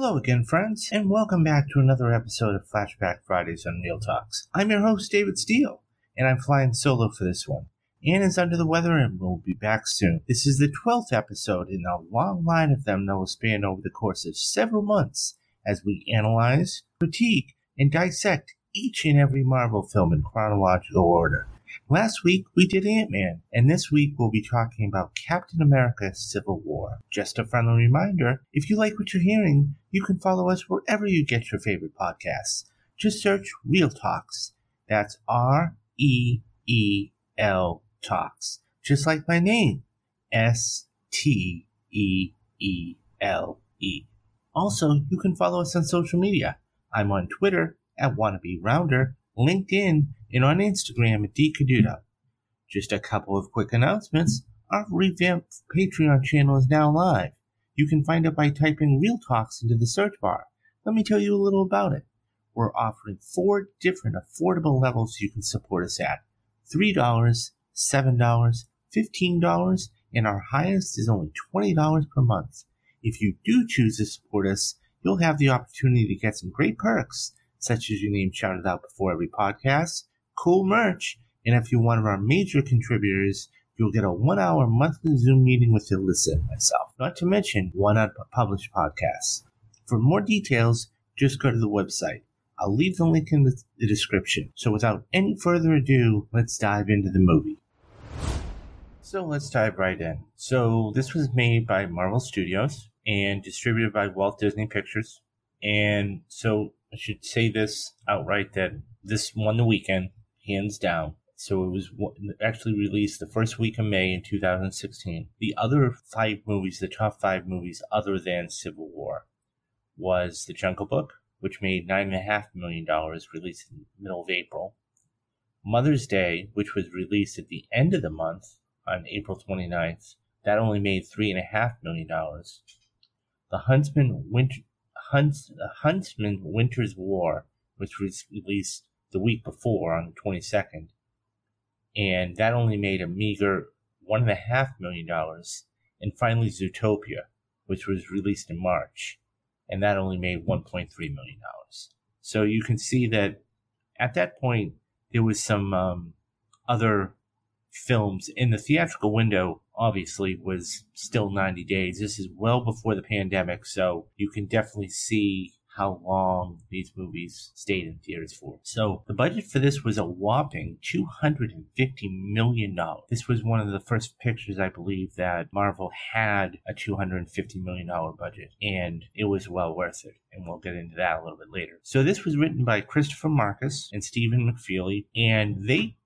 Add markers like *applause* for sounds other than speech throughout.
Hello again, friends, and welcome back to another episode of Flashback Fridays on Reel Talks. I'm your host, David Steele, and I'm flying solo for this one. Anne is under the weather and will be back soon. This is the 12th episode in a long line of them that will span over the course of several months as we analyze, critique, and dissect each and every Marvel film in chronological order. Last week we did Ant Man, and this week we'll be talking about Captain America Civil War. Just a friendly reminder if you like what you're hearing, you can follow us wherever you get your favorite podcasts. Just search Reel Talks. That's R E E L Talks. Just like my name S T E E L E. Also, you can follow us on social media. I'm on Twitter at Wannabe Rounder, LinkedIn, and on Instagram at DCaduto. Just a couple of quick announcements. Our revamped Patreon channel is now live. You can find it by typing Reel Talks into the search bar. Let me tell you a little about it. We're offering four different affordable levels you can support us at $3, $7, $15, and our highest is only $20 per month. If you do choose to support us, you'll have the opportunity to get some great perks, such as your name shouted out before every podcast, cool merch, and if you're one of our major contributors, you'll get a one hour monthly Zoom meeting with Alyssa and myself, not to mention one unpublished podcasts. For more details, just go to the website. I'll leave the link in the, the description. So without any further ado, let's dive into the movie. So let's dive right in. So this was made by Marvel Studios and distributed by Walt Disney Pictures. And so I should say this outright that this won the weekend, hands down. So it was actually released the first week of May in 2016. The other five movies, the top five movies other than Civil War, was The Jungle Book, which made $9.5 million, released in the middle of April. Mother's Day, which was released at the end of the month, on April 29th. That only made $3.5 million. The Huntsman, Winter, Hunts, Huntsman Winter's War, which was released the week before on the 22nd, and that only made a meager $1.5 million. And finally, Zootopia, which was released in March, and that only made $1.3 million. So you can see that at that point, there was some um, other films in the theatrical window obviously was still 90 days. This is well before the pandemic, so you can definitely see how long these movies stayed in theaters for. So the budget for this was a whopping $250 million. This was one of the first pictures, I believe, that Marvel had a $250 million budget, and it was well worth it. And we'll get into that a little bit later. So this was written by Christopher Marcus and Stephen McFeely, and they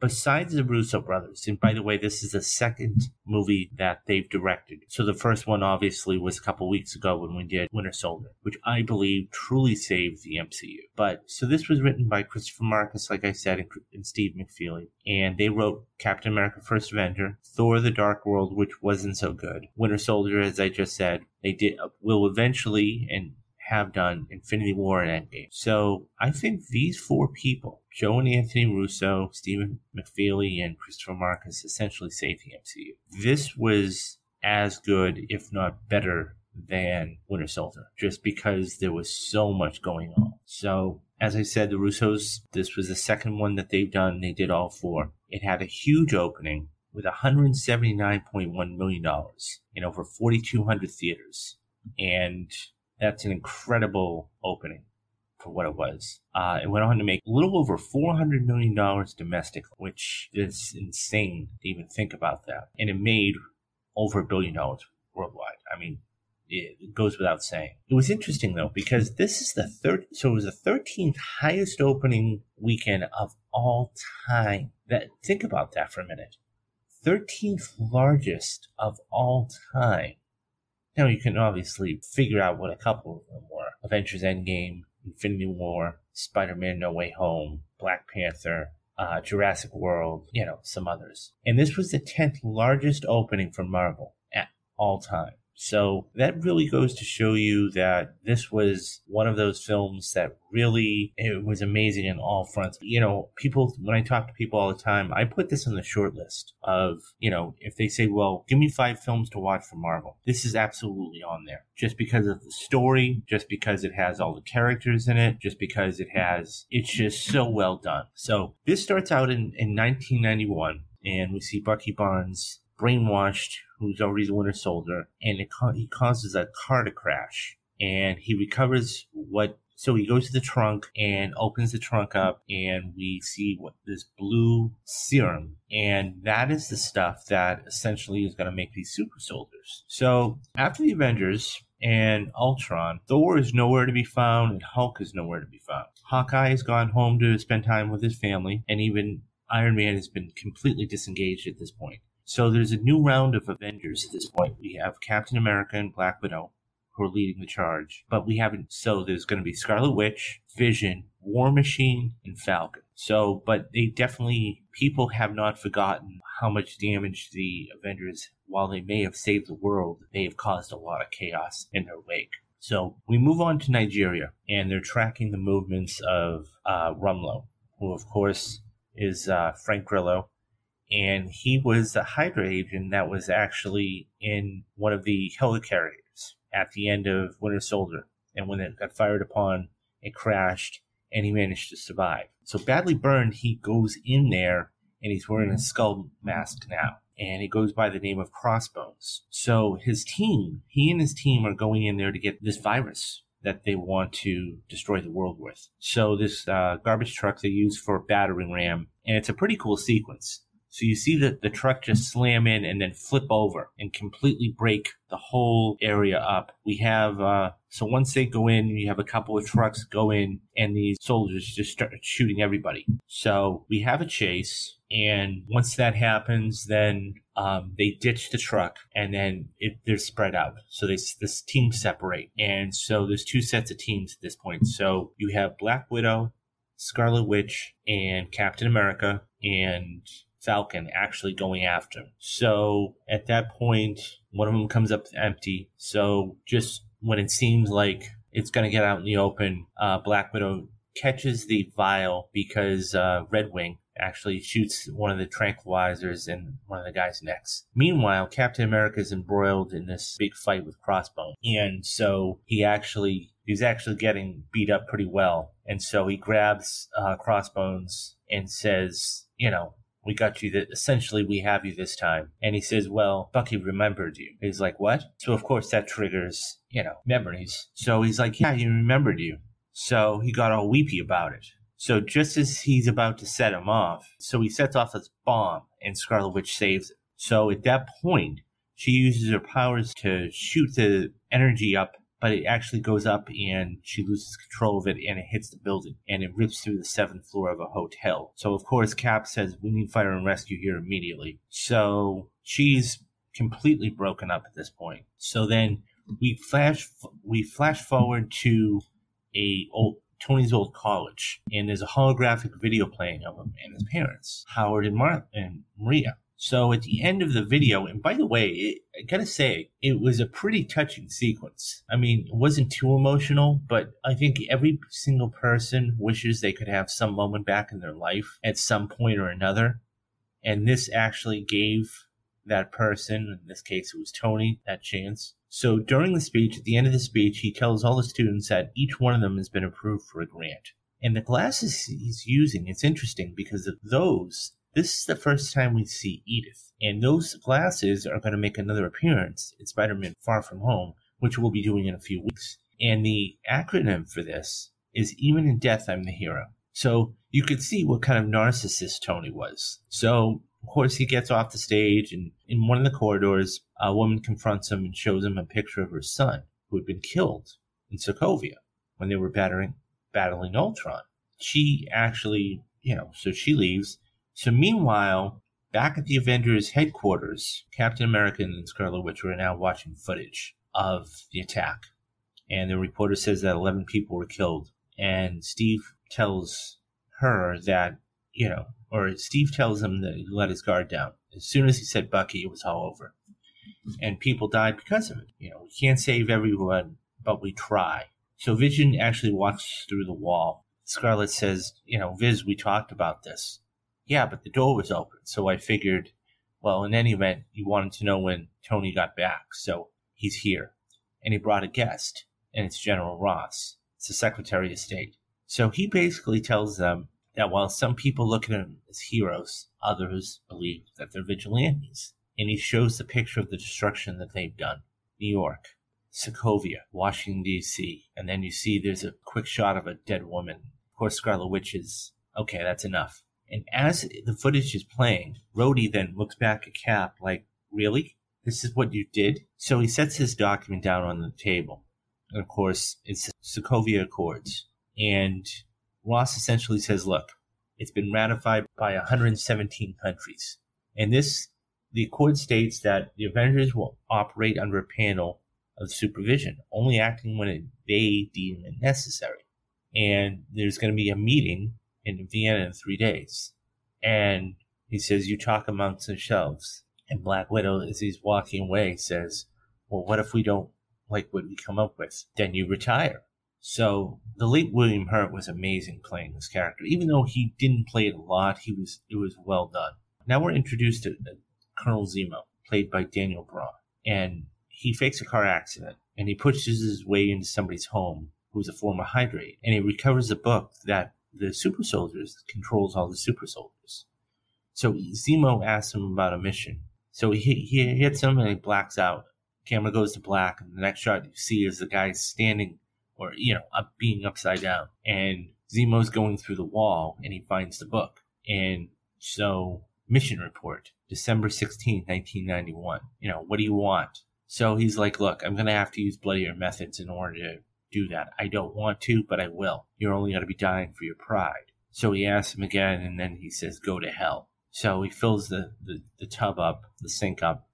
besides the Russo brothers, and by the way, this is the second movie that they've directed. So the first one obviously was a couple weeks ago when we did Winter Soldier, which I believe truly saved the MCU. But so this was written by Christopher Marcus, like I said, and, and Steve McFeely, and they wrote Captain America: First Avenger, Thor: The Dark World, which wasn't so good, Winter Soldier, as I just said. They did uh, will eventually and have done Infinity War and Endgame. So I think these four people, Joe and Anthony Russo, Stephen McFeely, and Christopher Marcus, essentially saved the MCU. This was as good, if not better, than Winter Soldier, just because there was so much going on. So, as I said, the Russos, this was the second one that they've done. They did all four. It had a huge opening with $179.1 million in over 4,200 theaters. And that's an incredible opening for what it was. Uh, it went on to make a little over $400 million domestic, which is insane to even think about that. And it made over a billion dollars worldwide. I mean, it goes without saying. It was interesting though, because this is the third, so it was the 13th highest opening weekend of all time. That, think about that for a minute. 13th largest of all time. Now you can obviously figure out what a couple of them were. Avengers Endgame, Infinity War, Spider-Man No Way Home, Black Panther, uh, Jurassic World, you know, some others. And this was the 10th largest opening for Marvel at all time. So that really goes to show you that this was one of those films that really it was amazing in all fronts. You know, people when I talk to people all the time, I put this on the short list of, you know, if they say, "Well, give me 5 films to watch from Marvel." This is absolutely on there. Just because of the story, just because it has all the characters in it, just because it has it's just so well done. So, this starts out in in 1991 and we see Bucky Barnes brainwashed, who's already the Winter Soldier, and it, he causes a car to crash. And he recovers what. So he goes to the trunk and opens the trunk up, and we see what this blue serum, and that is the stuff that essentially is going to make these super soldiers. So after the Avengers, and Ultron, Thor is nowhere to be found, and Hulk is nowhere to be found. Hawkeye has gone home to spend time with his family, and even Iron Man has been completely disengaged at this point. So there's a new round of Avengers at this point. We have Captain America and Black Widow who are leading the charge. But we haven't, so there's going to be Scarlet Witch, Vision, War Machine, and Falcon. So, but they definitely, people have not forgotten how much damage the Avengers, while they may have saved the world, they have caused a lot of chaos in their wake. So we move on to Nigeria, and they're tracking the movements of uh, Rumlow, who of course is uh, Frank Grillo, and he was a Hydra agent that was actually in one of the helicarriers at the end of Winter Soldier. And when it got fired upon, it crashed, and he managed to survive. So badly burned, he goes in there, and he's wearing a skull mask now. And he goes by the name of Crossbones. So his team, he and his team are going in there to get this virus that they want to destroy the world with. So this uh, garbage truck they use for battering ram, and it's a pretty cool sequence. So you see that the truck just slam in and then flip over and completely break the whole area up. We have, uh, so once they go in, you have a couple of trucks go in and these soldiers just start shooting everybody. So we have a chase. And once that happens, then um, they ditch the truck and then it, they're spread out. So they, this team separate. And so there's two sets of teams at this point. So you have Black Widow, Scarlet Witch, and Captain America. And Falcon actually going after him. So at that point, one of them comes up empty. So just when it seems like it's going to get out in the open, uh, Black Widow catches the vial because uh, Red Wing actually shoots one of the tranquilizers in one of the guy's necks. Meanwhile, Captain America is embroiled in this big fight with Crossbone, and so he actually he's actually getting beat up pretty well, and so he grabs uh, Crossbones and says, you know, we got you that essentially we have you this time. And he says, well, Bucky remembered you. He's like, what? So of course that triggers, you know, memories. So he's like, yeah, he remembered you. So he got all weepy about it. So just as he's about to set him off, so he sets off this bomb and Scarlet Witch saves. So at that point, she uses her powers to shoot the energy up but it actually goes up and she loses control of it and it hits the building and it rips through the seventh floor of a hotel. So of course Cap says we need fire and rescue here immediately. So she's completely broken up at this point. So then we flash we flash forward to a old Tony's old college, and there's a holographic video playing of him and his parents, Howard and, Mar- and Maria. So at the end of the video, and by the way, it, I gotta say, it was a pretty touching sequence. I mean, it wasn't too emotional, but I think every single person wishes they could have some moment back in their life at some point or another. And this actually gave that person, in this case it was Tony, that chance. So during the speech, at the end of the speech, he tells all the students that each one of them has been approved for a grant. And the glasses he's using, it's interesting because of those this is the first time we see Edith, and those glasses are going to make another appearance in Spider Man Far From Home, which we'll be doing in a few weeks. And the acronym for this is Even in Death, I'm the Hero. So you could see what kind of narcissist Tony was. So, of course, he gets off the stage, and in one of the corridors, a woman confronts him and shows him a picture of her son, who had been killed in Sokovia when they were battering, battling Ultron. She actually, you know, so she leaves so meanwhile, back at the Avengers headquarters, Captain America and Scarlet Witch are now watching footage of the attack. And the reporter says that 11 people were killed. And Steve tells her that, you know, or Steve tells him that he let his guard down. As soon as he said Bucky, it was all over. and people died because of it. You know, we can't save everyone, but we try. So Vision actually walks through the wall. Scarlet says, you know, Viz, we talked about this. Yeah, but the door was open. So I figured, well, in any event, you wanted to know when Tony got back. So he's here. And he brought a guest, and it's General Ross. It's the Secretary of State. So he basically tells them that while some people look at him as heroes, others believe that they're vigilantes. And he shows the picture of the destruction that they've done. New York, Sokovia, Washington, D.C. And then you see there's a quick shot of a dead woman. Of course, Scarlet Witch is, okay, that's enough. And as the footage is playing, Rhodey then looks back at Cap like, really? This is what you did? So he sets his document down on the table. And of course, it's the Sokovia Accords. And Ross essentially says, look, it's been ratified by 117 countries. And this, the accord states that the Avengers will operate under a panel of supervision, only acting when it, they deem it necessary. And there's going to be a meeting in Vienna in three days. And he says, You talk amongst yourselves. And Black Widow, as he's walking away, says, Well, what if we don't like what we come up with? Then you retire. So the late William Hurt was amazing playing this character. Even though he didn't play it a lot, he was it was well done. Now we're introduced to uh, Colonel Zemo, played by Daniel Braun. And he fakes a car accident and he pushes his way into somebody's home who's a former Hydrate, and he recovers a book that the super soldiers controls all the super soldiers. So Zemo asks him about a mission. So he, he hits him and he blacks out. Camera goes to black, and the next shot you see is the guy standing or, you know, up, being upside down. And Zemo's going through the wall and he finds the book. And so, mission report, December 16, 1991. You know, what do you want? So he's like, look, I'm going to have to use bloodier methods in order to do that. I don't want to, but I will. You're only going to be dying for your pride. So he asks him again, and then he says, go to hell. So he fills the, the, the tub up, the sink up,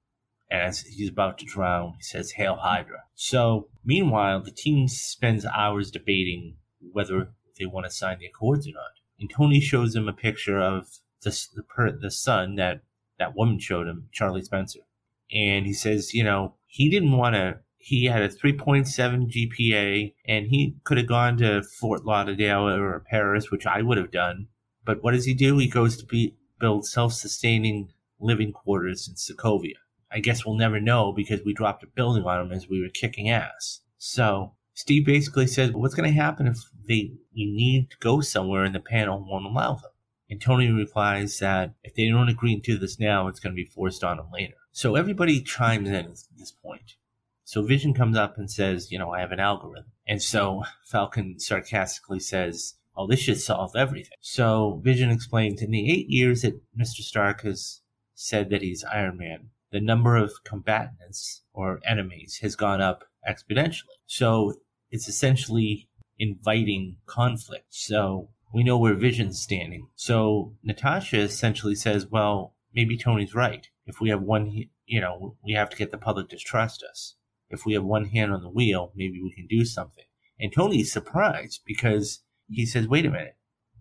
and as he's about to drown, he says, Hail Hydra. So, meanwhile, the team spends hours debating whether they want to sign the accords or not. And Tony shows him a picture of the, the, the son that that woman showed him, Charlie Spencer. And he says, you know, he didn't want to. He had a 3.7 GPA, and he could have gone to Fort Lauderdale or Paris, which I would have done. But what does he do? He goes to be, build self-sustaining living quarters in Sokovia. I guess we'll never know because we dropped a building on him as we were kicking ass. So Steve basically says, "What's going to happen if they we need to go somewhere and the panel won't allow them?" And Tony replies that if they don't agree to this now, it's going to be forced on them later. So everybody chimes in at this point. So Vision comes up and says, you know, I have an algorithm. And so *laughs* Falcon sarcastically says, oh, this should solve everything. So Vision explains in the eight years that Mr. Stark has said that he's Iron Man, the number of combatants or enemies has gone up exponentially. So it's essentially inviting conflict. So we know where Vision's standing. So Natasha essentially says, well, maybe Tony's right if we have one, you know, we have to get the public to trust us. If we have one hand on the wheel, maybe we can do something. And Tony's surprised because he says, wait a minute.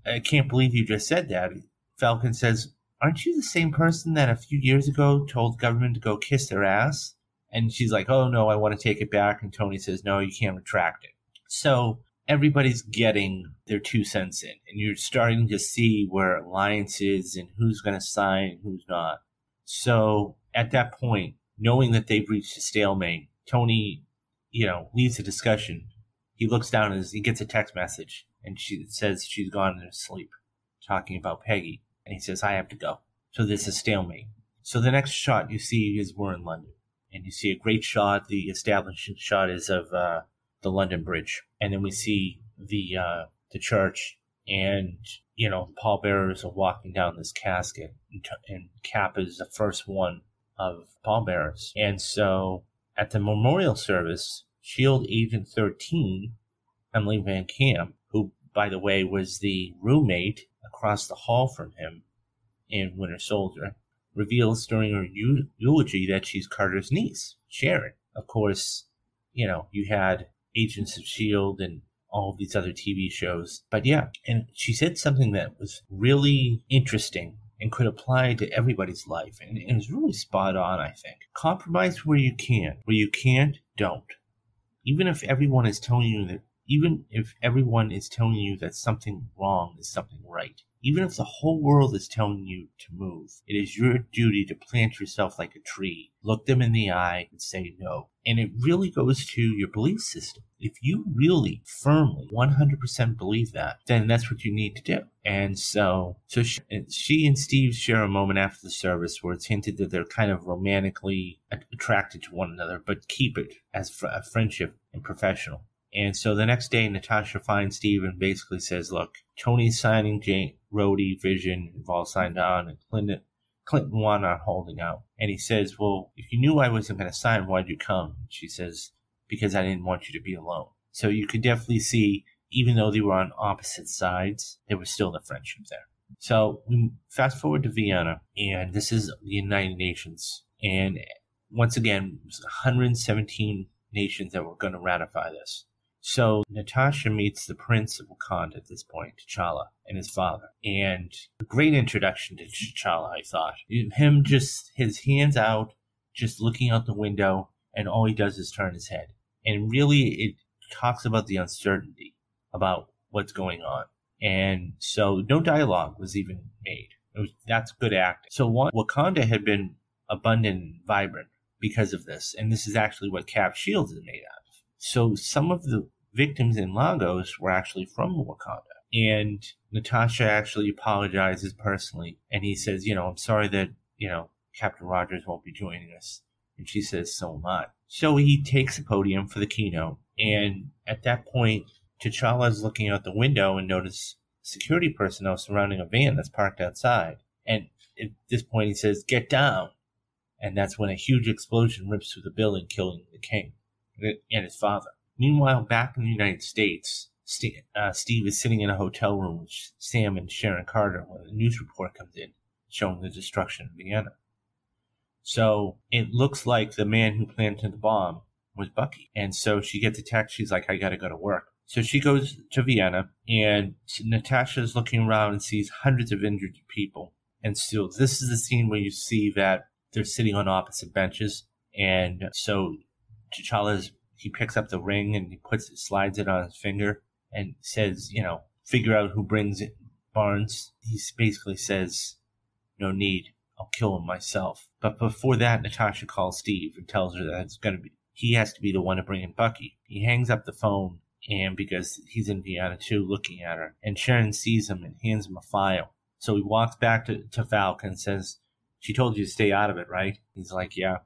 I can't believe you just said that. Falcon says, aren't you the same person that a few years ago told government to go kiss their ass? And she's like, oh no, I want to take it back. And Tony says, no, you can't retract it. So everybody's getting their two cents in and you're starting to see where alliances and who's going to sign, and who's not. So at that point, knowing that they've reached a stalemate, Tony, you know, leaves the discussion. He looks down and he gets a text message and she says she's gone to sleep, talking about Peggy. And he says, I have to go. So there's a stalemate. So the next shot you see is we're in London. And you see a great shot. The establishing shot is of uh, the London Bridge. And then we see the uh, the church and you know, pallbearers are walking down this casket, and Cap is the first one of pallbearers. And so at the memorial service, SHIELD Agent 13, Emily Van Camp, who, by the way, was the roommate across the hall from him in Winter Soldier, reveals during her eulogy that she's Carter's niece, Sharon. Of course, you know, you had Agents of S.H.I.E.L.D. and all these other TV shows. But yeah, and she said something that was really interesting and could apply to everybody's life. And it was really spot on, I think. Compromise where you can. Where you can't, don't. Even if everyone is telling you that, even if everyone is telling you that something wrong is something right, even if the whole world is telling you to move, it is your duty to plant yourself like a tree, look them in the eye, and say no. And it really goes to your belief system. If you really firmly 100% believe that, then that's what you need to do. And so, so she, she and Steve share a moment after the service where it's hinted that they're kind of romantically attracted to one another, but keep it as a friendship and professional. And so the next day, Natasha finds Steve and basically says, look, Tony's signing Jane, Rhodey, Vision, all signed on, and Clinton, Clinton one on holding out. And he says, well, if you knew I wasn't going to sign, why'd you come? She says, because I didn't want you to be alone. So you could definitely see, even though they were on opposite sides, there was still the friendship there. So we fast forward to Vienna, and this is the United Nations. And once again, 117 nations that were going to ratify this. So Natasha meets the Prince of Wakanda at this point, T'Challa, and his father. And a great introduction to T'Challa, I thought. Him just, his hands out, just looking out the window, and all he does is turn his head. And really, it talks about the uncertainty about what's going on. And so no dialogue was even made. Was, that's good acting. So one, Wakanda had been abundant and vibrant because of this. And this is actually what Cap Shields is made out of. So some of the victims in Lagos were actually from Wakanda. And Natasha actually apologizes personally. And he says, you know, I'm sorry that, you know, Captain Rogers won't be joining us. And she says, so am I. So he takes the podium for the keynote. And at that point, T'Challa is looking out the window and notices security personnel surrounding a van that's parked outside. And at this point, he says, get down. And that's when a huge explosion rips through the building, killing the king and his father. Meanwhile, back in the United States, Steve, uh, Steve is sitting in a hotel room with Sam and Sharon Carter when a news report comes in showing the destruction of Vienna. So it looks like the man who planted the bomb was Bucky. And so she gets a text. She's like, I got to go to work. So she goes to Vienna, and Natasha is looking around and sees hundreds of injured people. And so this is the scene where you see that they're sitting on opposite benches. And so T'Challa's he picks up the ring and he puts it, slides it on his finger and says, you know, figure out who brings it. Barnes. He basically says, no need. I'll kill him myself. But before that, Natasha calls Steve and tells her that it's going to be, he has to be the one to bring in Bucky. He hangs up the phone and because he's in Vienna too, looking at her. And Sharon sees him and hands him a file. So he walks back to, to Falcon and says, she told you to stay out of it, right? He's like, yeah.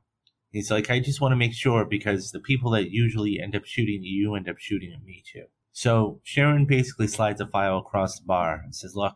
He's like, I just want to make sure because the people that usually end up shooting you end up shooting at me too. So Sharon basically slides a file across the bar and says, look,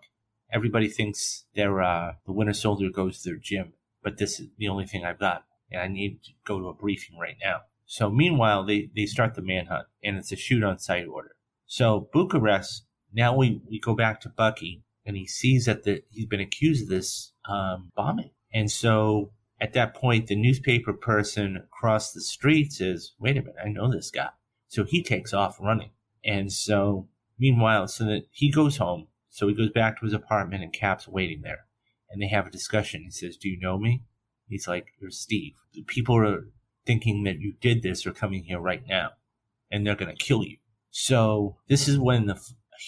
everybody thinks they're, uh, the Winter Soldier goes to their gym, but this is the only thing I've got. And I need to go to a briefing right now. So meanwhile, they, they start the manhunt and it's a shoot on sight order. So Bucharest, now we, we go back to Bucky and he sees that the, he's been accused of this, um, bombing. And so at that point, the newspaper person across the street says, wait a minute, I know this guy. So he takes off running. And so, meanwhile, so that he goes home. So he goes back to his apartment and Cap's waiting there. And they have a discussion. He says, Do you know me? He's like, You're Steve. The people are thinking that you did this are coming here right now. And they're going to kill you. So this is when the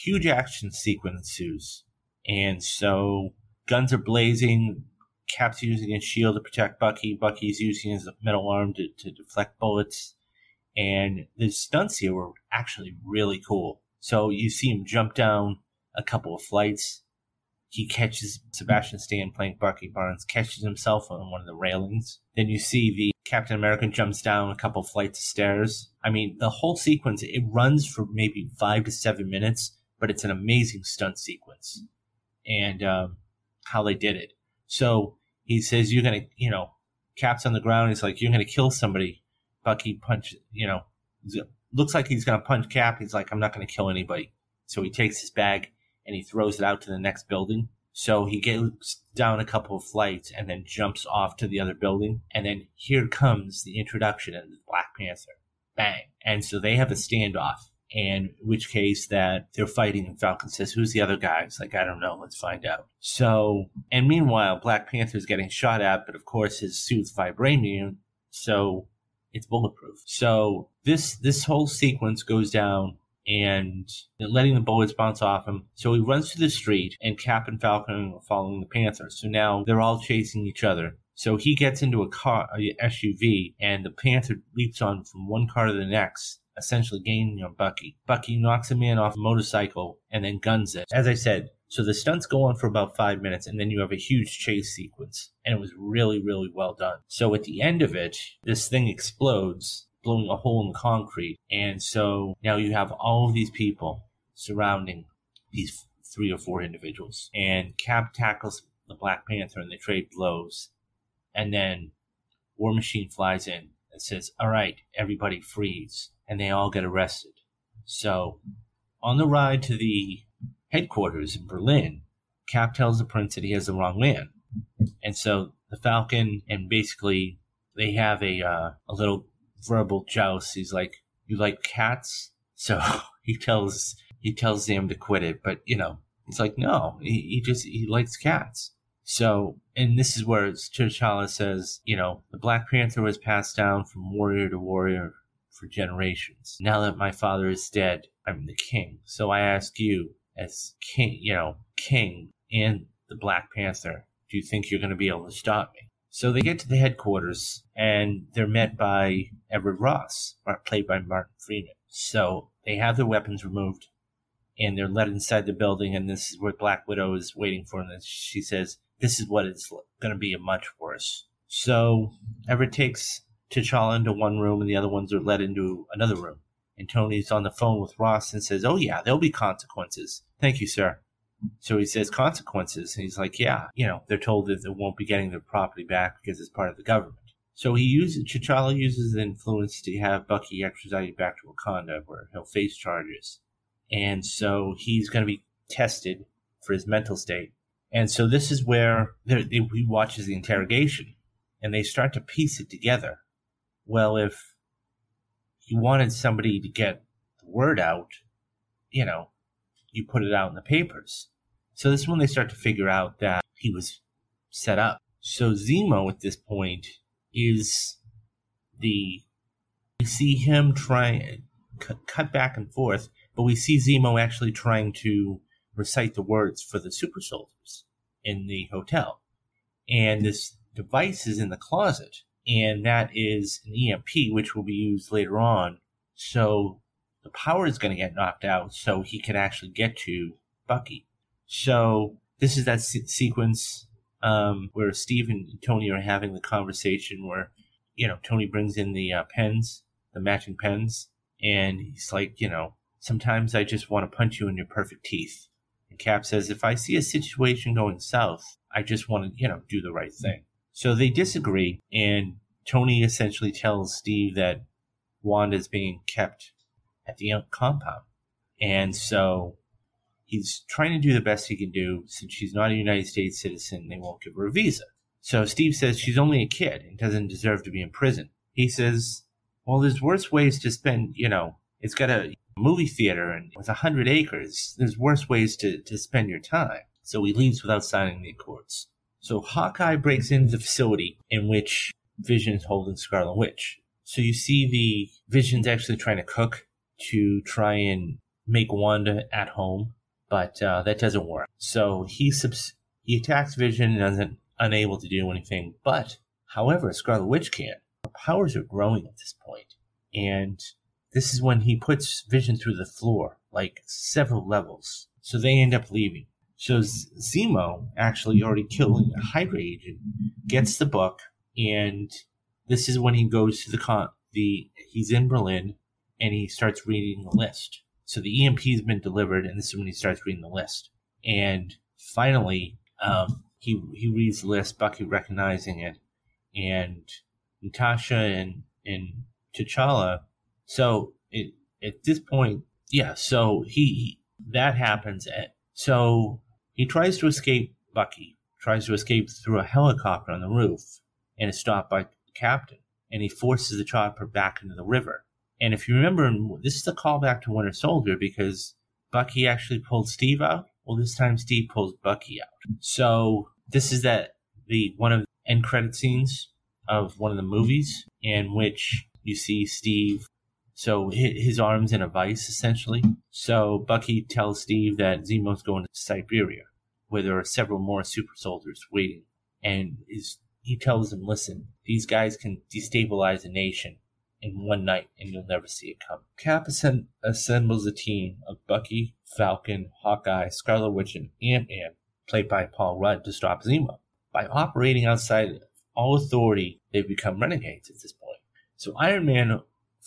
huge action sequence ensues. And so guns are blazing. Cap's using his shield to protect Bucky. Bucky's using his metal arm to, to deflect bullets. And the stunts here were actually really cool. So you see him jump down a couple of flights. He catches Sebastian Stan playing Bucky Barnes, catches himself on one of the railings. Then you see the Captain America jumps down a couple of flights of stairs. I mean, the whole sequence, it runs for maybe five to seven minutes, but it's an amazing stunt sequence. And um, how they did it. So he says, You're going to, you know, Cap's on the ground. He's like, You're going to kill somebody. Bucky punch, you know, looks like he's going to punch Cap. He's like, I'm not going to kill anybody. So he takes his bag and he throws it out to the next building. So he gets down a couple of flights and then jumps off to the other building. And then here comes the introduction of the Black Panther. Bang. And so they have a standoff. And which case that they're fighting and Falcon says, Who's the other guy? Like, I don't know, let's find out. So and meanwhile, Black Panther's getting shot at, but of course his suit's vibranium, so it's bulletproof. So this this whole sequence goes down and letting the bullets bounce off him. So he runs to the street, and Cap and Falcon are following the Panther. So now they're all chasing each other. So he gets into a car, a SUV, and the Panther leaps on from one car to the next, essentially gaining on Bucky. Bucky knocks a man off a motorcycle and then guns it. As I said, so the stunts go on for about five minutes, and then you have a huge chase sequence, and it was really, really well done. So at the end of it, this thing explodes, blowing a hole in the concrete. And so now you have all of these people surrounding these three or four individuals. And Cap tackles the Black Panther and they trade blows. And then War Machine flies in and says, All right, everybody freeze. And they all get arrested. So on the ride to the headquarters in Berlin, Cap tells the prince that he has the wrong man. And so the Falcon and basically they have a uh, a little verbal joust. He's like, "You like cats?" So *laughs* he tells he tells Sam to quit it, but you know, he's like, "No, he, he just he likes cats." So, and this is where T'Challa says, you know, the Black Panther was passed down from warrior to warrior for generations. Now that my father is dead, I'm the king. So I ask you, as king, you know, king and the Black Panther, do you think you're going to be able to stop me? So they get to the headquarters and they're met by Everett Ross, played by Martin Freeman. So they have their weapons removed and they're led inside the building. And this is where Black Widow is waiting for them. She says, This is what it's going to be a much worse. So Everett takes T'Challa into one room and the other ones are led into another room. And Tony's on the phone with Ross and says, Oh, yeah, there'll be consequences. Thank you, sir. So he says consequences. And he's like, yeah, you know, they're told that they won't be getting their property back because it's part of the government. So he uses, T'Challa uses the influence to have Bucky extradited back to Wakanda where he'll face charges. And so he's going to be tested for his mental state. And so this is where he watches the interrogation and they start to piece it together. Well, if he wanted somebody to get the word out, you know, you put it out in the papers. So this is when they start to figure out that he was set up. So Zemo at this point is the we see him trying cut back and forth, but we see Zemo actually trying to recite the words for the super soldiers in the hotel. And this device is in the closet, and that is an EMP, which will be used later on. So the power is going to get knocked out so he can actually get to Bucky. So this is that se- sequence um, where Steve and Tony are having the conversation where, you know, Tony brings in the uh, pens, the matching pens, and he's like, you know, sometimes I just want to punch you in your perfect teeth. Cap says, if I see a situation going south, I just want to, you know, do the right thing. So they disagree, and Tony essentially tells Steve that Wanda is being kept at the compound. And so he's trying to do the best he can do. Since she's not a United States citizen, they won't give her a visa. So Steve says she's only a kid and doesn't deserve to be in prison. He says, well, there's worse ways to spend, you know, it's got a movie theater and with a hundred acres. There's worse ways to, to spend your time. So he leaves without signing the accords. So Hawkeye breaks into the facility in which Vision is holding Scarlet Witch. So you see the Vision's actually trying to cook to try and make Wanda at home, but uh, that doesn't work. So he subs- he attacks Vision and isn't unable to do anything. But however, Scarlet Witch can. Her powers are growing at this point, and this is when he puts Vision through the floor, like several levels. So they end up leaving. So Zemo actually already killing a Hydra agent gets the book, and this is when he goes to the con. The he's in Berlin and he starts reading the list. So the EMP has been delivered, and this is when he starts reading the list. And finally, um, he he reads the list, Bucky recognizing it, and Natasha and and T'Challa. So it, at this point, yeah. So he, he that happens. At, so he tries to escape. Bucky tries to escape through a helicopter on the roof, and is stopped by captain. And he forces the chopper back into the river And if you remember, this is a callback to Winter Soldier because Bucky actually pulled Steve out. Well, this time Steve pulls Bucky out. So this is that the one of the end credit scenes of one of the movies in which you see Steve. So his arms in a vice, essentially. So Bucky tells Steve that Zemo's going to Siberia, where there are several more super soldiers waiting. And is, he tells him, listen, these guys can destabilize a nation in one night and you'll never see it come. Cap assembles a team of Bucky, Falcon, Hawkeye, Scarlet Witch, and Ant-Man, played by Paul Rudd, to stop Zemo. By operating outside all authority, they've become renegades at this point. So Iron Man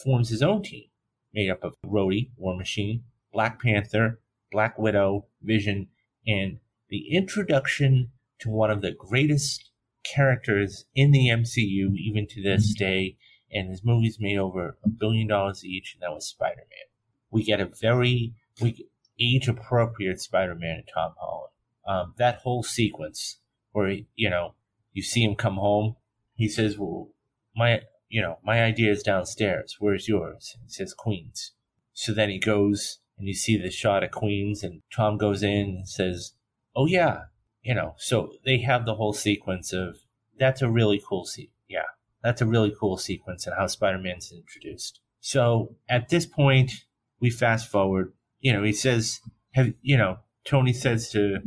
forms his own team, made up of Rhodey, War Machine, Black Panther, Black Widow, Vision, and the introduction to one of the greatest characters in the MCU, even to this mm-hmm. day, and his movies made over a billion dollars each, and that was Spider Man. We get a very age appropriate Spider Man and Tom Holland. Um, that whole sequence where you know you see him come home, he says, "Well, my you know my idea is downstairs. Where's yours?" He says, "Queens." So then he goes and you see the shot of Queens, and Tom goes in and says, "Oh yeah." You know, so they have the whole sequence of that's a really cool scene. Yeah, that's a really cool sequence and how Spider-Man's introduced. So at this point, we fast forward. You know, he says, "Have you know?" Tony says to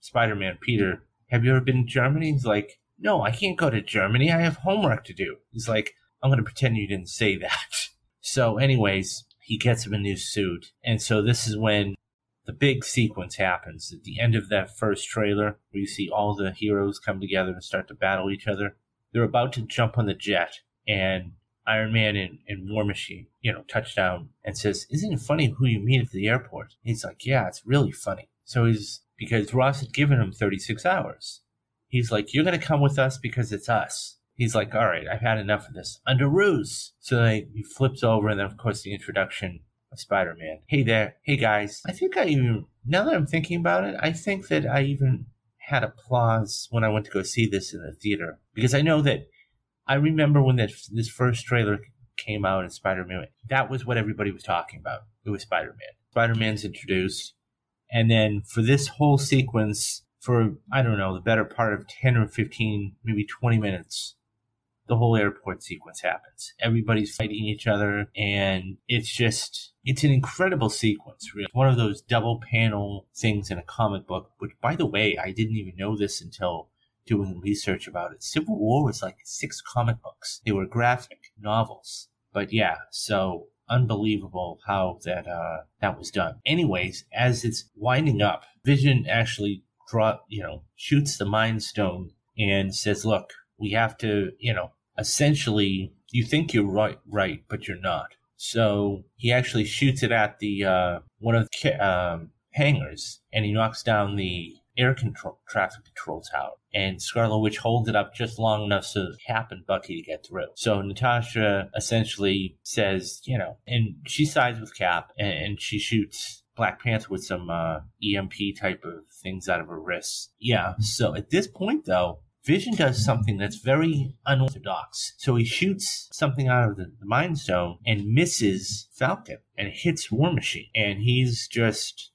Spider-Man, Peter, "Have you ever been to Germany?" He's like, "No, I can't go to Germany. I have homework to do." He's like, "I'm going to pretend you didn't say that." *laughs* So, anyways, he gets him a new suit, and so this is when the big sequence happens at the end of that first trailer, where you see all the heroes come together and start to battle each other they're about to jump on the jet, and Iron Man and, and War Machine, you know, touchdown and says, Isn't it funny who you meet at the airport? He's like, Yeah, it's really funny. So he's, because Ross had given him 36 hours. He's like, You're going to come with us because it's us. He's like, All right, I've had enough of this. Underoos. So they, he flips over, and then, of course, the introduction of Spider Man. Hey there. Hey, guys. I think I even, now that I'm thinking about it, I think that I even had applause when I went to go see this in the theater because I know that I remember when that this first trailer came out in Spider Man. That was what everybody was talking about. It was Spider Man. Spider Man's introduced, and then for this whole sequence, for I don't know the better part of ten or fifteen, maybe twenty minutes, the whole airport sequence happens. Everybody's fighting each other, and it's just it's an incredible sequence. Really, one of those double panel things in a comic book. Which, by the way, I didn't even know this until doing research about it. Civil War was like six comic books. They were graphic novels, but yeah, so unbelievable how that uh, that was done. Anyways, as it's winding up, Vision actually draw you know shoots the Mind Stone and says, "Look." We have to, you know, essentially, you think you're right, right, but you're not. So he actually shoots it at the uh, one of the um, hangars, and he knocks down the air control traffic control tower. And Scarlet Witch holds it up just long enough so Cap and Bucky to get through. So Natasha essentially says, you know, and she sides with Cap, and, and she shoots Black Panther with some uh, EMP type of things out of her wrists. Yeah. So at this point, though, Vision does something that's very unorthodox. So he shoots something out of the, Mind Stone and misses Falcon and hits War Machine. And he's just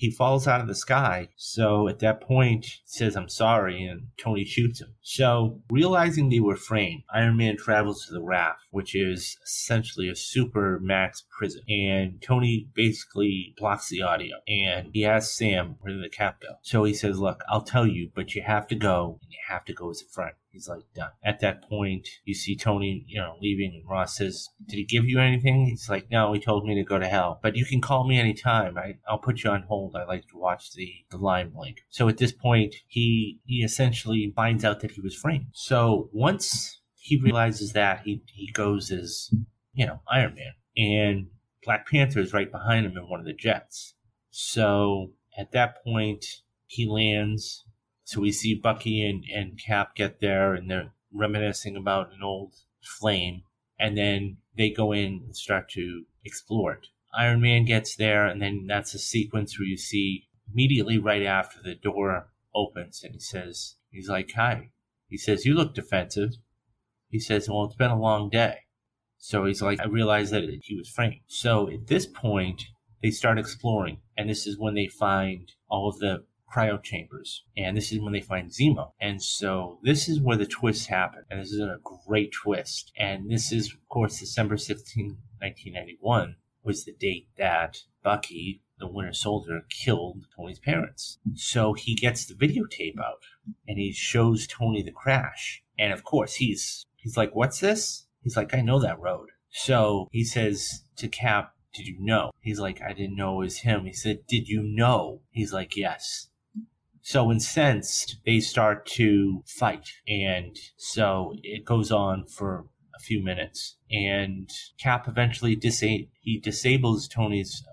he falls out of the sky. So at that point, he says, I'm sorry, and Tony shoots him. So realizing they were framed, Iron Man travels to the raft, which is essentially a super max prison. And Tony basically blocks the audio. And he asks Sam, where did the cap go? So he says, Look, I'll tell you, but you have to go, and you have to go as a friend. He's like, done. At that point, you see Tony, you know, leaving, and Ross says, Did he give you anything? He's like, No, he told me to go to hell. But you can call me anytime. I, I'll put you on hold. I like to watch the, the line blink. So at this point, he he essentially finds out that he was framed. So once he realizes that, he, he goes as, you know, Iron Man. And Black Panther is right behind him in one of the jets. So at that point, he lands so we see Bucky and, and Cap get there and they're reminiscing about an old flame. And then they go in and start to explore it. Iron Man gets there, and then that's a sequence where you see immediately right after the door opens and he says, he's like, hi. He says, you look defensive. He says, well, it's been a long day. So he's like, I realized that he was framed. So at this point, they start exploring, and this is when they find all of the cryo chambers. And this is when they find Zemo. And so this is where the twist happened. And this is a great twist. And this is, of course, December 16, 1991 was the date that Bucky, the Winter Soldier, killed Tony's parents. So he gets the videotape out and he shows Tony the crash. And of course, he's he's like, "What's this?" He's like, "I know that road." So he says to Cap, "Did you know?" He's like, "I didn't know it was him." He said, "Did you know?" He's like, "Yes." So incensed, they start to fight. And so it goes on for a few minutes. And Cap eventually disa- he disables Tony's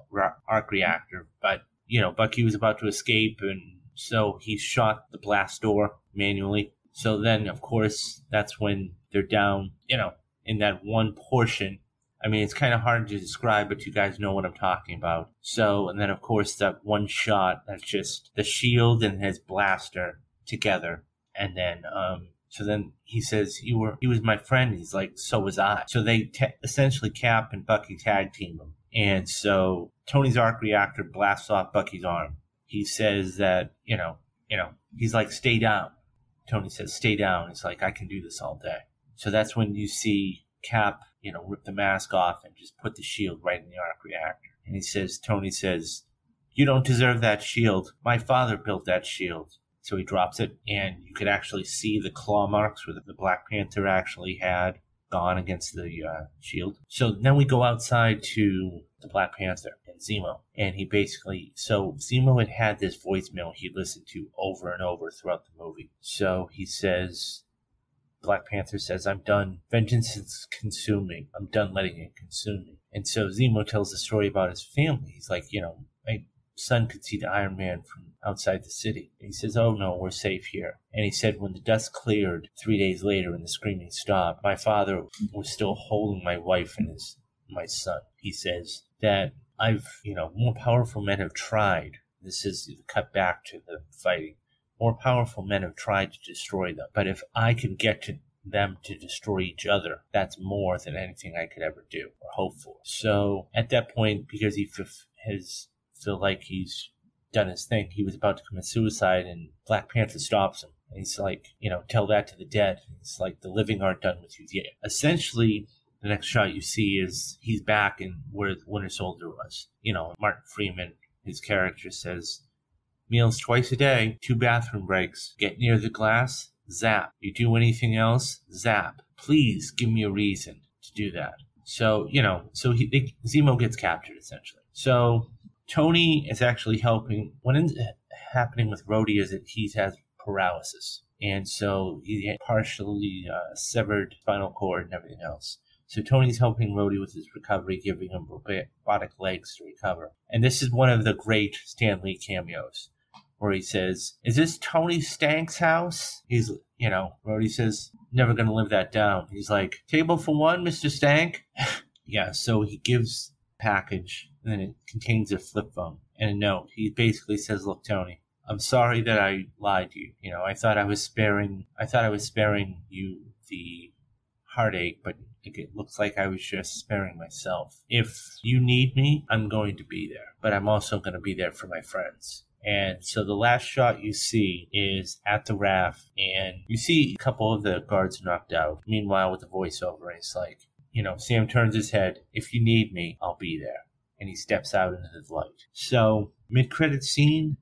arc reactor, but you know, Bucky was about to escape and so he shot the blast door manually. So then of course that's when they're down, you know, in that one portion I mean, it's kind of hard to describe, but you guys know what I'm talking about. So, and then of course that one shot that's just the shield and his blaster together, and then um, so then he says, "You were he was my friend." He's like, "So was I." So they essentially Cap and Bucky tag team him, and so Tony's arc reactor blasts off Bucky's arm. He says that you know, you know, he's like, "Stay down." Tony says, "Stay down." He's like, "I can do this all day." So that's when you see Cap you know, rip the mask off and just put the shield right in the arc reactor. And he says, Tony says, You don't deserve that shield. My father built that shield. So he drops it, and you could actually see the claw marks where the Black Panther actually had gone against the uh, shield. So then we go outside to the Black Panther and Zemo, and he basically so Zemo had had this voicemail he listened to over and over throughout the movie. So he says, Black Panther says, I'm done. Vengeance is consuming. I'm done letting it consume me. And so Zemo tells the story about his family. He's like, you know, my son could see the Iron Man from outside the city. And he says, Oh no, we're safe here. And he said, When the dust cleared three days later and the screaming stopped, my father was still holding my wife and his my son. He says that I've, you know, more powerful men have tried. This is cut back to the fighting more powerful men have tried to destroy them. But if I can get to them to destroy each other, that's more than anything I could ever do or hope for. So at that point, because he f- has feel like he's done his thing, he was about to commit suicide, and Black Panther stops him. And he's like, you know, tell that to the dead. It's like the living aren't done with you yet. Essentially, the next shot you see is he's back in where the Winter Soldier was. You know, Martin Freeman, his character says, Meals twice a day, two bathroom breaks. Get near the glass, zap. You do anything else, zap. Please give me a reason to do that. So, you know, so he, they, Zemo gets captured essentially. So Tony is actually helping. What ends up happening with Rhodey is that he has paralysis. And so he had partially uh, severed spinal cord and everything else. So Tony's helping Rhodey with his recovery, giving him robotic legs to recover. And this is one of the great Stan Lee cameos where he says, Is this Tony Stank's house? He's, you know, Rhodey says, Never gonna live that down. He's like, Table for one, Mr. Stank? *laughs* yeah, so he gives package and then it contains a flip phone and a note. He basically says, Look, Tony, I'm sorry that I lied to you. You know, I thought I was sparing I thought I was sparing you the heartache, but it looks like I was just sparing myself. If you need me, I'm going to be there, but I'm also going to be there for my friends. And so the last shot you see is at the raft, and you see a couple of the guards knocked out. Meanwhile, with the voiceover, it's like, you know, Sam turns his head. If you need me, I'll be there. And he steps out into the light. So, mid credit scene.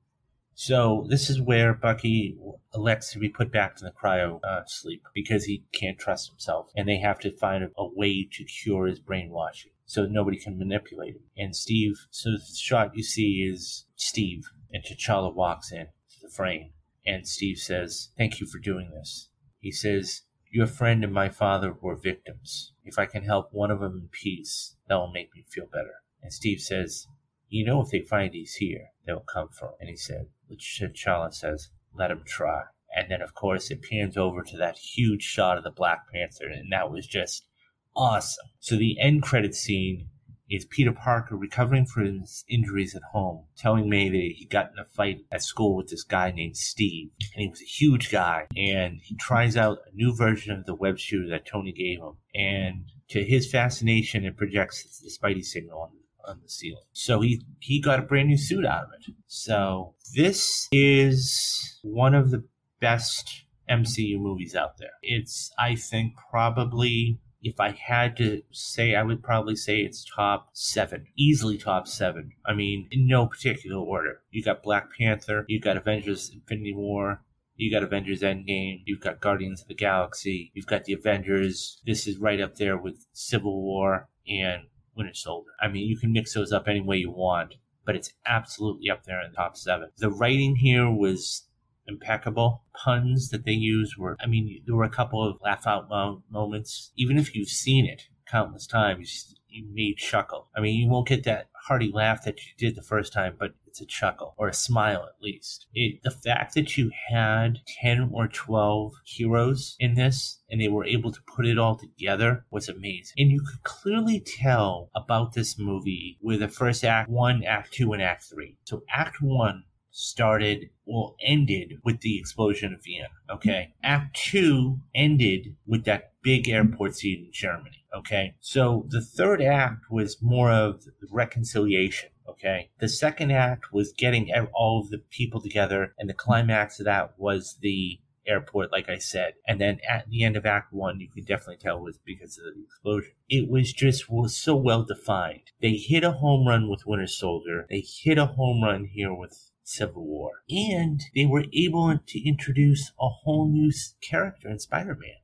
So, this is where Bucky elects to be put back to the cryo uh, sleep because he can't trust himself. And they have to find a, a way to cure his brainwashing so nobody can manipulate him. And Steve, so the shot you see is Steve and T'Challa walks in to the frame, and Steve says, Thank you for doing this. He says, Your friend and my father were victims. If I can help one of them in peace, that will make me feel better. And Steve says, You know, if they find he's here, they'll come for him. And he said, T'Challa says, Let him try. And then, of course, it pans over to that huge shot of the Black Panther, and that was just awesome. So the end credit scene is Peter Parker recovering from his injuries at home, telling May that he got in a fight at school with this guy named Steve. And he was a huge guy. And he tries out a new version of the web shooter that Tony gave him. And to his fascination, it projects the Spidey signal on, on the ceiling. So he he got a brand new suit out of it. So this is one of the best MCU movies out there. It's I think probably if I had to say, I would probably say it's top seven, easily top seven. I mean, in no particular order. You got Black Panther, you got Avengers Infinity War, you got Avengers Endgame, you've got Guardians of the Galaxy, you've got the Avengers. This is right up there with Civil War and Winter Soldier. I mean, you can mix those up any way you want, but it's absolutely up there in the top seven. The writing here was impeccable. Puns that they used were, I mean, there were a couple of laugh out mo- moments. Even if you've seen it countless times, you may chuckle. I mean, you won't get that hearty laugh that you did the first time, but it's a chuckle or a smile at least. It, the fact that you had 10 or 12 heroes in this and they were able to put it all together was amazing. And you could clearly tell about this movie with the first act one, act two, and act three. So act one started well ended with the explosion of Vienna. Okay. Act two ended with that big airport scene in Germany. Okay. So the third act was more of reconciliation. Okay. The second act was getting all of the people together, and the climax of that was the airport, like I said. And then at the end of Act One, you could definitely tell it was because of the explosion. It was just was so well defined. They hit a home run with Winter Soldier. They hit a home run here with Civil War. And they were able to introduce a whole new character in Spider Man,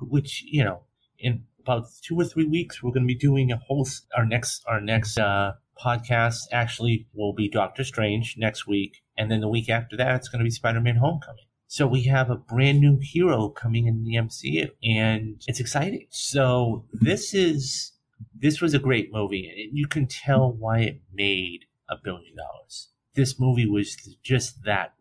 which, you know, in about two or three weeks, we're going to be doing a whole, our next, our next, uh, podcast actually will be Doctor Strange next week. And then the week after that, it's going to be Spider Man Homecoming. So we have a brand new hero coming in the MCU and it's exciting. So this is, this was a great movie and you can tell why it made a billion dollars this movie was just that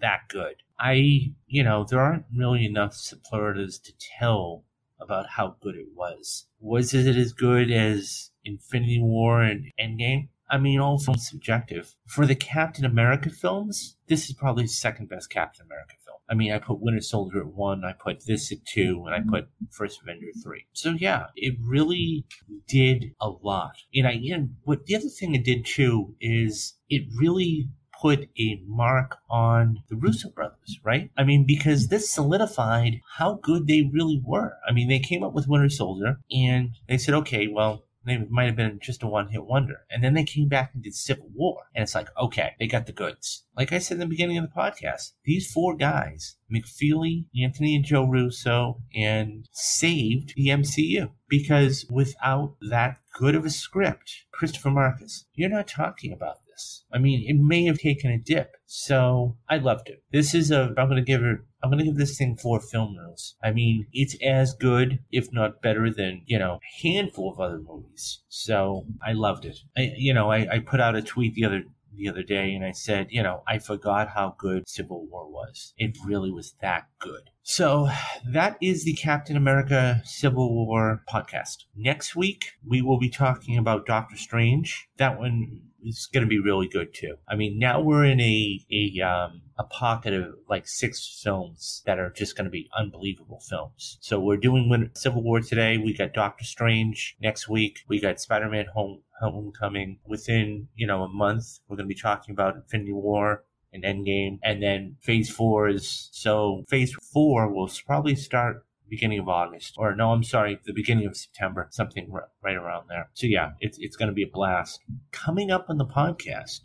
that good. I, you know, there aren't really enough superlatives to tell about how good it was. Was it as good as Infinity War and Endgame? I mean, all films subjective. For the Captain America films, this is probably the second best Captain America I mean, I put Winter Soldier at one, I put this at two, and I mm-hmm. put First Avenger three. So yeah, it really did a lot. And I, and what the other thing it did too is it really put a mark on the Russo brothers, right? I mean, because this solidified how good they really were. I mean, they came up with Winter Soldier and they said, okay, well, they might have been just a one hit wonder. And then they came back and did Civil War. And it's like, okay, they got the goods. Like I said in the beginning of the podcast, these four guys, McFeely, Anthony and Joe Russo, and saved the MCU. Because without that good of a script, Christopher Markus, you're not talking about this. I mean, it may have taken a dip. So I loved it. This is a, I'm going to give it I'm gonna give this thing four film reels. I mean, it's as good, if not better, than you know, a handful of other movies. So I loved it. I, you know, I, I put out a tweet the other the other day and I said, you know, I forgot how good Civil War was. It really was that good. So that is the Captain America Civil War podcast. Next week, we will be talking about Doctor Strange. That one is going to be really good too. I mean, now we're in a, a, um, a pocket of like six films that are just going to be unbelievable films. So we're doing Civil War today. We got Doctor Strange next week. We got Spider-Man Home Homecoming. Within you know a month, we're going to be talking about Infinity War and Endgame, and then Phase Four is so Phase Four will probably start beginning of August, or no, I'm sorry, the beginning of September, something right around there. So yeah, it's it's going to be a blast. Coming up on the podcast,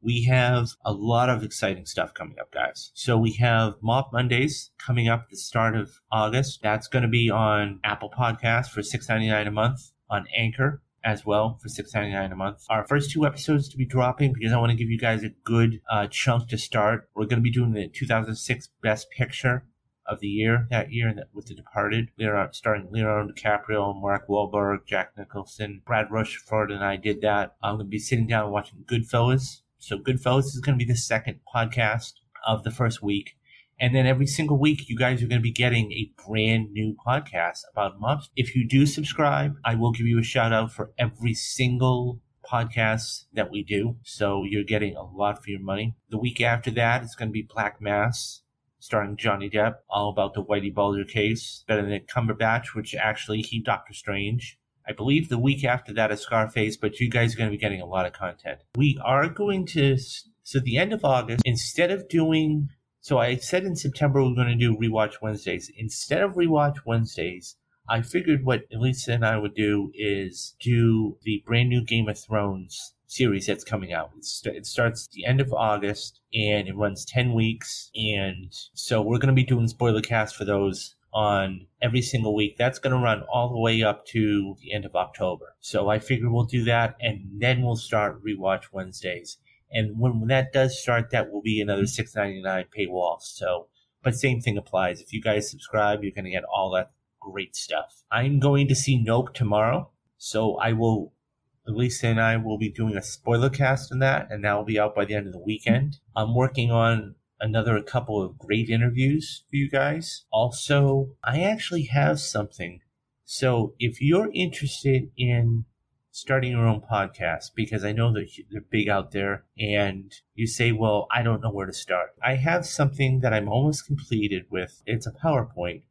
we have a lot of exciting stuff coming up, guys. So we have Mob Mondays coming up the start of August. That's going to be on Apple Podcasts for $6.99 a month, on Anchor as well for $6.99 a month. Our first two episodes to be dropping because I want to give you guys a good uh, chunk to start. We're going to be doing the 2006 Best Picture of the year that year with The Departed. Leonardo, starring Leonardo DiCaprio, Mark Wahlberg, Jack Nicholson, Brad Rushford, and I did that. I'm going to be sitting down watching Goodfellas. So Goodfellas is going to be the second podcast of the first week. And then every single week, you guys are going to be getting a brand new podcast about mobs. If you do subscribe, I will give you a shout out for every single podcast that we do. So you're getting a lot for your money. The week after that, it's going to be Black Mass starring Johnny Depp, all about the Whitey Bulger case. Benedict Cumberbatch, which actually he Doctor Strange. I believe the week after that is Scarface, but you guys are going to be getting a lot of content. We are going to, so the end of August, instead of doing, so I said in September we're going to do rewatch Wednesdays. Instead of rewatch Wednesdays, I figured what Elisa and I would do is do the brand new Game of Thrones series that's coming out. It starts the end of August and it runs 10 weeks. And so we're going to be doing spoiler cast for those on every single week. That's going to run all the way up to the end of October. So I figure we'll do that and then we'll start rewatch Wednesdays. And when, when that does start, that will be another six ninety nine paywall. So, but same thing applies. If you guys subscribe, you're going to get all that great stuff. I'm going to see Nope tomorrow. So I will Lisa and I will be doing a spoiler cast on that, and that will be out by the end of the weekend. I'm working on another couple of great interviews for you guys. Also, I actually have something. So if you're interested in starting your own podcast, because I know that they're big out there, and you say, well, I don't know where to start. I have something that I'm almost completed with. It's a PowerPoint.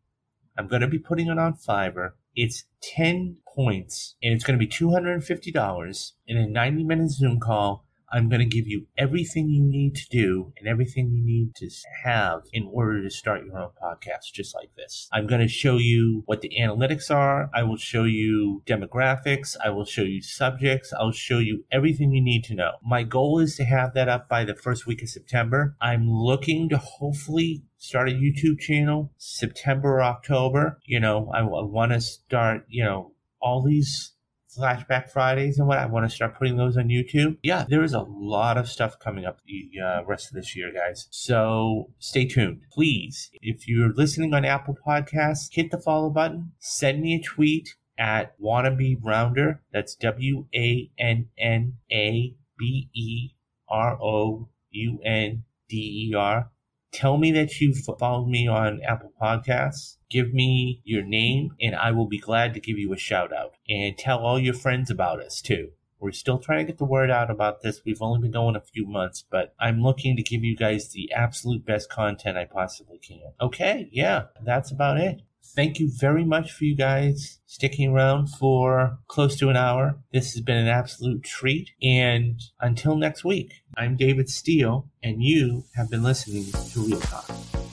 I'm going to be putting it on Fiverr. It's 10 points and it's going to be $250 in a 90 minute Zoom call. I'm going to give you everything you need to do and everything you need to have in order to start your own podcast, just like this. I'm going to show you what the analytics are. I will show you demographics. I will show you subjects. I'll show you everything you need to know. My goal is to have that up by the first week of September. I'm looking to hopefully start a YouTube channel September or October. You know, I, I want to start, you know, all these flashback Fridays and what I want to start putting those on YouTube. Yeah, there is a lot of stuff coming up the uh, rest of this year, guys. So stay tuned. Please, if you're listening on Apple Podcasts, hit the follow button, send me a tweet at wannabe rounder. That's W A N N A B E R O U N D E R. Tell me that you followed me on Apple Podcasts. Give me your name, and I will be glad to give you a shout out. And tell all your friends about us too. We're still trying to get the word out about this. We've only been going a few months, but I'm looking to give you guys the absolute best content I possibly can. Okay, yeah, that's about it. Thank you very much for you guys sticking around for close to an hour. This has been an absolute treat. And until next week, I'm David Steele, and you have been listening to Reel Talk.